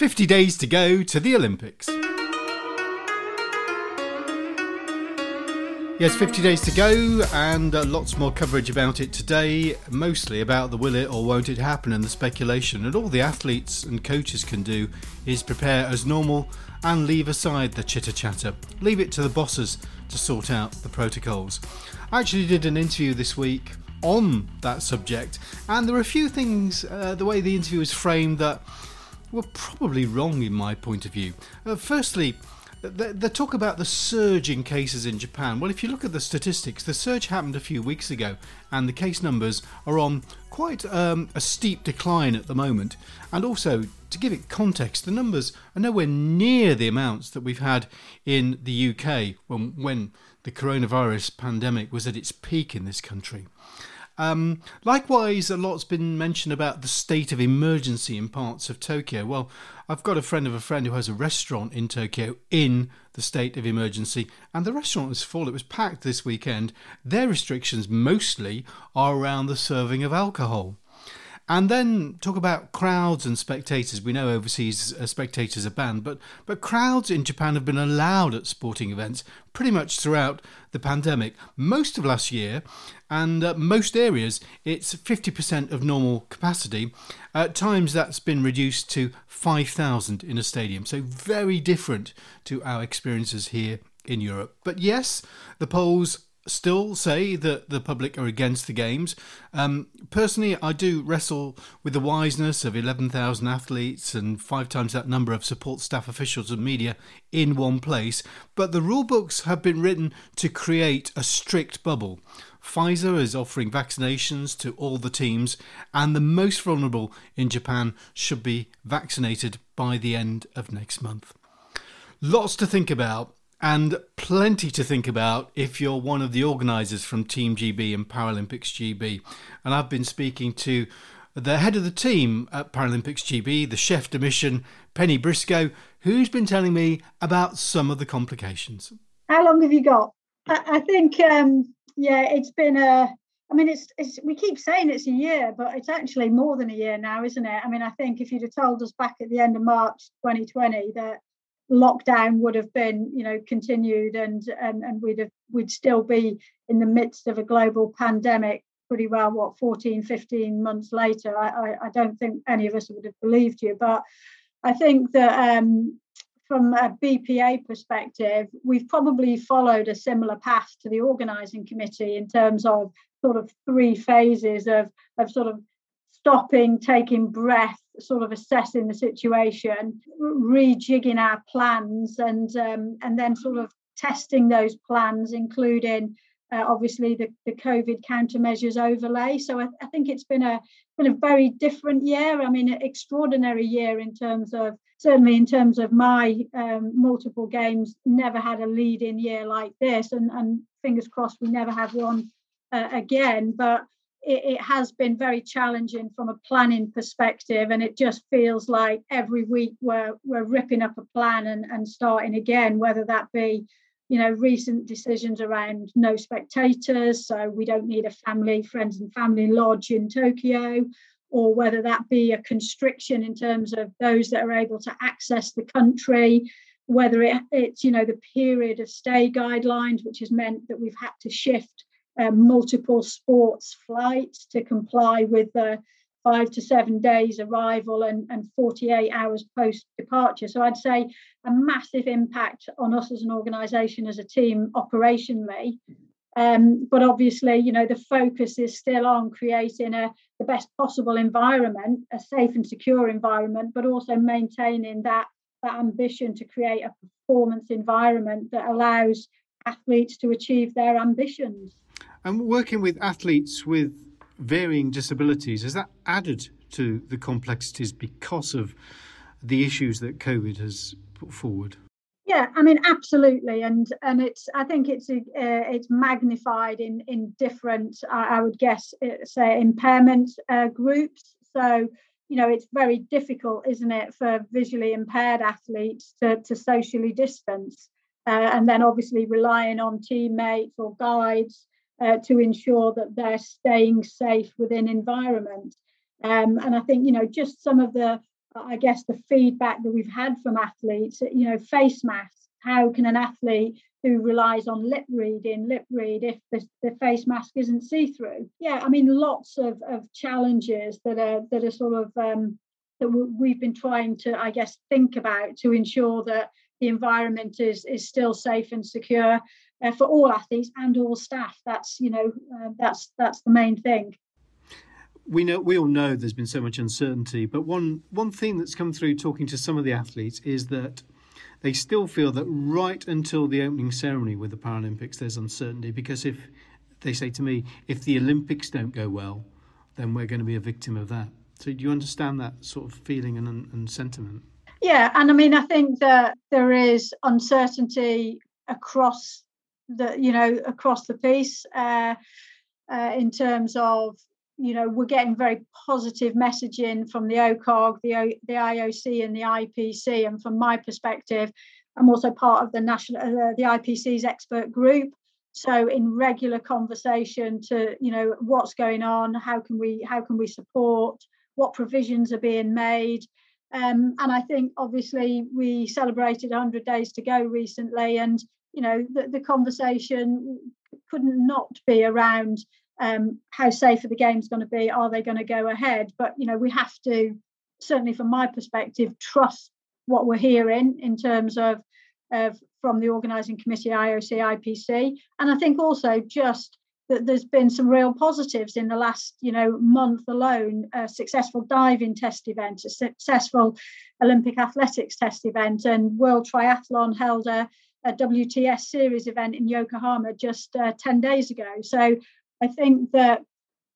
50 days to go to the Olympics. Yes, 50 days to go, and uh, lots more coverage about it today, mostly about the will it or won't it happen and the speculation. And all the athletes and coaches can do is prepare as normal and leave aside the chitter chatter. Leave it to the bosses to sort out the protocols. I actually did an interview this week on that subject, and there are a few things, uh, the way the interview was framed, that were probably wrong in my point of view. Uh, firstly, the, the, talk about the surge in cases in Japan. Well, if you look at the statistics, the surge happened a few weeks ago, and the case numbers are on quite um, a steep decline at the moment. And also, to give it context, the numbers are nowhere near the amounts that we've had in the UK when, when the coronavirus pandemic was at its peak in this country. Um, likewise, a lot's been mentioned about the state of emergency in parts of Tokyo. Well, I've got a friend of a friend who has a restaurant in Tokyo in the state of emergency, and the restaurant was full. It was packed this weekend. Their restrictions mostly are around the serving of alcohol. And then talk about crowds and spectators. We know overseas uh, spectators are banned, but, but crowds in Japan have been allowed at sporting events pretty much throughout the pandemic. Most of last year, and uh, most areas, it's 50% of normal capacity. At times, that's been reduced to 5,000 in a stadium. So, very different to our experiences here in Europe. But yes, the polls still say that the public are against the games. Um, personally, I do wrestle with the wiseness of 11,000 athletes and five times that number of support staff officials and media in one place, but the rule books have been written to create a strict bubble. Pfizer is offering vaccinations to all the teams, and the most vulnerable in Japan should be vaccinated by the end of next month. Lots to think about and plenty to think about if you're one of the organisers from Team GB and Paralympics GB. And I've been speaking to the head of the team at Paralympics GB, the chef de mission, Penny Briscoe, who's been telling me about some of the complications. How long have you got? I, I think, um, yeah, it's been a. I mean, it's, it's we keep saying it's a year, but it's actually more than a year now, isn't it? I mean, I think if you'd have told us back at the end of March 2020 that lockdown would have been you know continued and and, and we'd have we'd still be in the midst of a global pandemic pretty well what 14 15 months later. I, I, I don't think any of us would have believed you but i think that um, from a bpa perspective we've probably followed a similar path to the organizing committee in terms of sort of three phases of of sort of stopping, taking breath, sort of assessing the situation, rejigging our plans, and um, and then sort of testing those plans, including uh, obviously the, the COVID countermeasures overlay. So I, I, think it's been a been a very different year. I mean, an extraordinary year in terms of certainly in terms of my um, multiple games. Never had a lead in year like this, and and fingers crossed we never have one uh, again. But it, it, has been very challenging from a planning perspective and it just feels like every week we're we're ripping up a plan and, and starting again whether that be you know recent decisions around no spectators so we don't need a family friends and family lodge in tokyo or whether that be a constriction in terms of those that are able to access the country whether it, it's you know the period of stay guidelines which has meant that we've had to shift um, multiple sports flights to comply with the five to seven days arrival and, and 48 hours post departure. So I'd say a massive impact on us as an organisation, as a team operationally. Um, but obviously, you know, the focus is still on creating a the best possible environment, a safe and secure environment, but also maintaining that that ambition to create a performance environment that allows athletes to achieve their ambitions. And working with athletes with varying disabilities, has that added to the complexities because of the issues that COVID has put forward? Yeah, I mean, absolutely, and and it's I think it's uh, it's magnified in in different I, I would guess uh, say impairment uh, groups. So you know it's very difficult, isn't it, for visually impaired athletes to to socially distance, uh, and then obviously relying on teammates or guides uh, to ensure that they're staying safe within environment. Um, and I think, you know, just some of the I guess the feedback that we've had from athletes, you know, face masks. How can an athlete who relies on lip reading, lip read if the, the face mask isn't see-through? Yeah, I mean, lots of, of challenges that are that are sort of um, that we've been trying to, I guess, think about to ensure that the environment is is still safe and secure uh, for all athletes and all staff. That's you know uh, that's that's the main thing we know we all know there's been so much uncertainty, but one one thing that's come through talking to some of the athletes is that they still feel that right until the opening ceremony with the Paralympics, there's uncertainty because if they say to me, if the Olympics don't go well, then we're going to be a victim of that. So do you understand that sort of feeling and, and sentiment? Yeah, and I mean, I think that there is uncertainty across the, you know, across the piece uh, uh, in terms of you know, we're getting very positive messaging from the OCOG, the, o, the IOC, and the IPC. And from my perspective, I'm also part of the national, uh, the IPC's expert group. So in regular conversation to, you know, what's going on, how can we, how can we support, what provisions are being made. Um, and I think obviously we celebrated 100 days to go recently, and you know the, the conversation couldn't not be around um, how safe are the games going to be? Are they going to go ahead? But you know, we have to certainly, from my perspective, trust what we're hearing in terms of, of from the organising committee, IOC, IPC, and I think also just that there's been some real positives in the last you know month alone a successful diving test event a successful olympic athletics test event and world triathlon held a, a wts series event in yokohama just uh, 10 days ago so I think that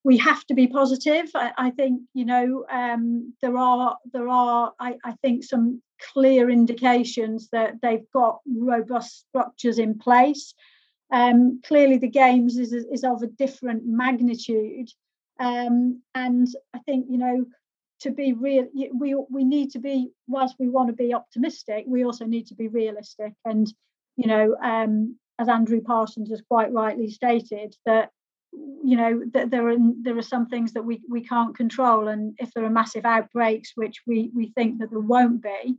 we have to be positive. I, I think you know um, there are there are I, I, think some clear indications that they've got robust structures in place. Um, clearly, the games is is of a different magnitude, um, and I think you know to be real we we need to be whilst we want to be optimistic we also need to be realistic and you know um, as andrew parsons has quite rightly stated that you know that there are there are some things that we we can't control and if there are massive outbreaks which we we think that there won't be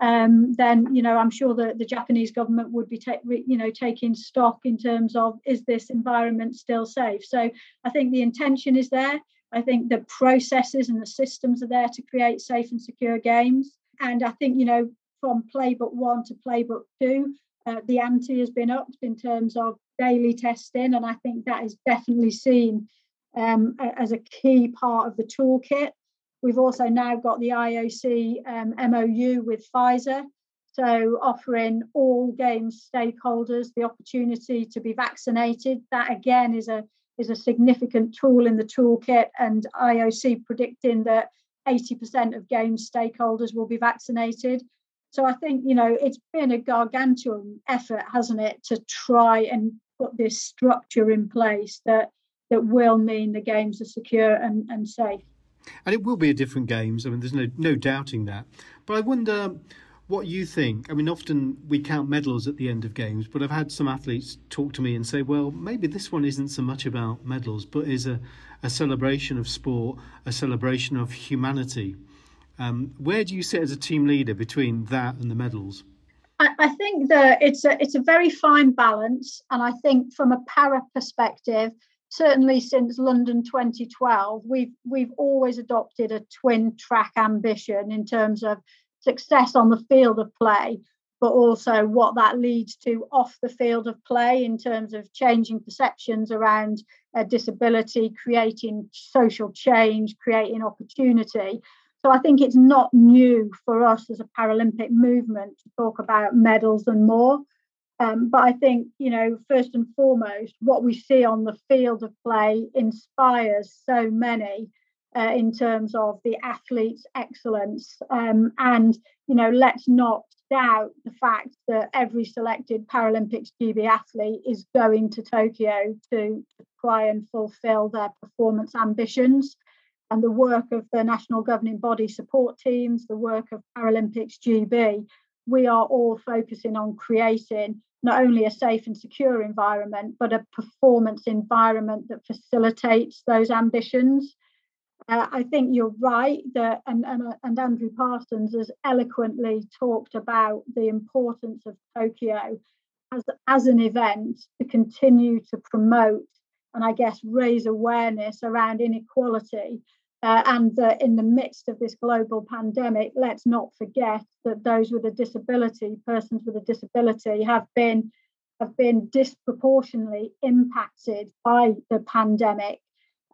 um, then you know i'm sure that the japanese government would be ta- you know taking stock in terms of is this environment still safe? So i think the intention is there. I think the processes and the systems are there to create safe and secure games. And i think you know from playbook one to playbook two uh, the ante has been upped in terms of daily testing, and I think that is definitely seen um, as a key part of the toolkit. We've also now got the IOC um, MOU with Pfizer, so offering all games stakeholders the opportunity to be vaccinated. That again is a is a significant tool in the toolkit, and IOC predicting that 80% of games stakeholders will be vaccinated. So I think you know it's been a gargantuan effort, hasn't it, to try and put this structure in place that that will mean the games are secure and, and safe. And it will be a different games. I mean, there's no no doubting that. But I wonder what you think. I mean, often we count medals at the end of games, but I've had some athletes talk to me and say, well, maybe this one isn't so much about medals, but is a, a celebration of sport, a celebration of humanity. Um, where do you sit as a team leader between that and the medals? I, think that it's a it's a very fine balance, and I think from a para perspective, certainly since London 2012, we've we've always adopted a twin track ambition in terms of success on the field of play, but also what that leads to off the field of play in terms of changing perceptions around uh, disability, creating social change, creating opportunity. So I think it's not new for us as a Paralympic movement to talk about medals and more. Um, but I think, you know, first and foremost, what we see on the field of play inspires so many uh, in terms of the athlete's excellence. Um, and, you know, let's not doubt the fact that every selected Paralympics GB athlete is going to Tokyo to try and fulfill their performance ambitions and the work of the national governing body support teams, the work of Paralympics GB, we are all focusing on creating not only a safe and secure environment, but a performance environment that facilitates those ambitions. Uh, I think you're right that, and, and, uh, and Andrew Parsons has eloquently talked about the importance of Tokyo as, as an event to continue to promote and I guess raise awareness around inequality. Uh, and uh, in the midst of this global pandemic, let's not forget that those with a disability, persons with a disability, have been have been disproportionately impacted by the pandemic.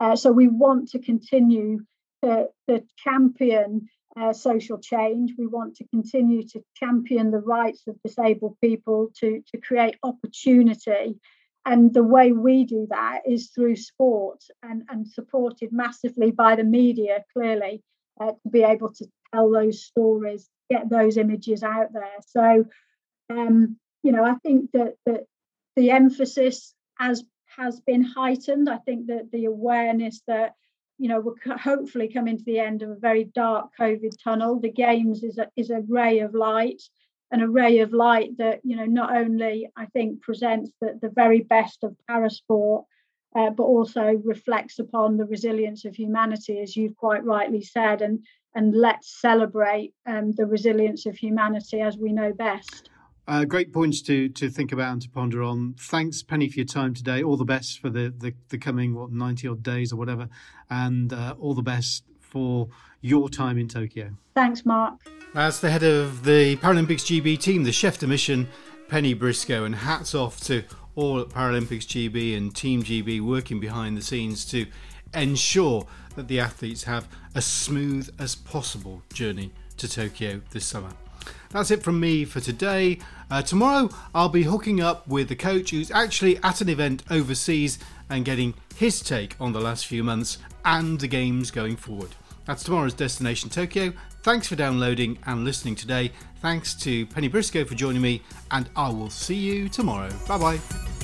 Uh, so we want to continue to, to champion uh, social change. We want to continue to champion the rights of disabled people to, to create opportunity. And the way we do that is through sport and, and supported massively by the media, clearly, uh, to be able to tell those stories, get those images out there. So, um, you know, I think that, that the emphasis has has been heightened. I think that the awareness that you know we're hopefully coming to the end of a very dark COVID tunnel. The games is a is a ray of light, an array of light that you know not only I think presents the, the very best of parasport, uh, but also reflects upon the resilience of humanity, as you've quite rightly said, and and let's celebrate um, the resilience of humanity as we know best. Uh, great points to to think about and to ponder on. Thanks, Penny, for your time today. All the best for the the, the coming what ninety odd days or whatever, and uh, all the best for your time in Tokyo. Thanks, Mark. As the head of the Paralympics GB team, the chef de mission, Penny Briscoe, and hats off to all at Paralympics GB and Team GB working behind the scenes to ensure that the athletes have as smooth as possible journey to Tokyo this summer. That's it from me for today. Uh, tomorrow, I'll be hooking up with the coach who's actually at an event overseas and getting his take on the last few months and the games going forward. That's tomorrow's Destination Tokyo. Thanks for downloading and listening today. Thanks to Penny Briscoe for joining me, and I will see you tomorrow. Bye bye.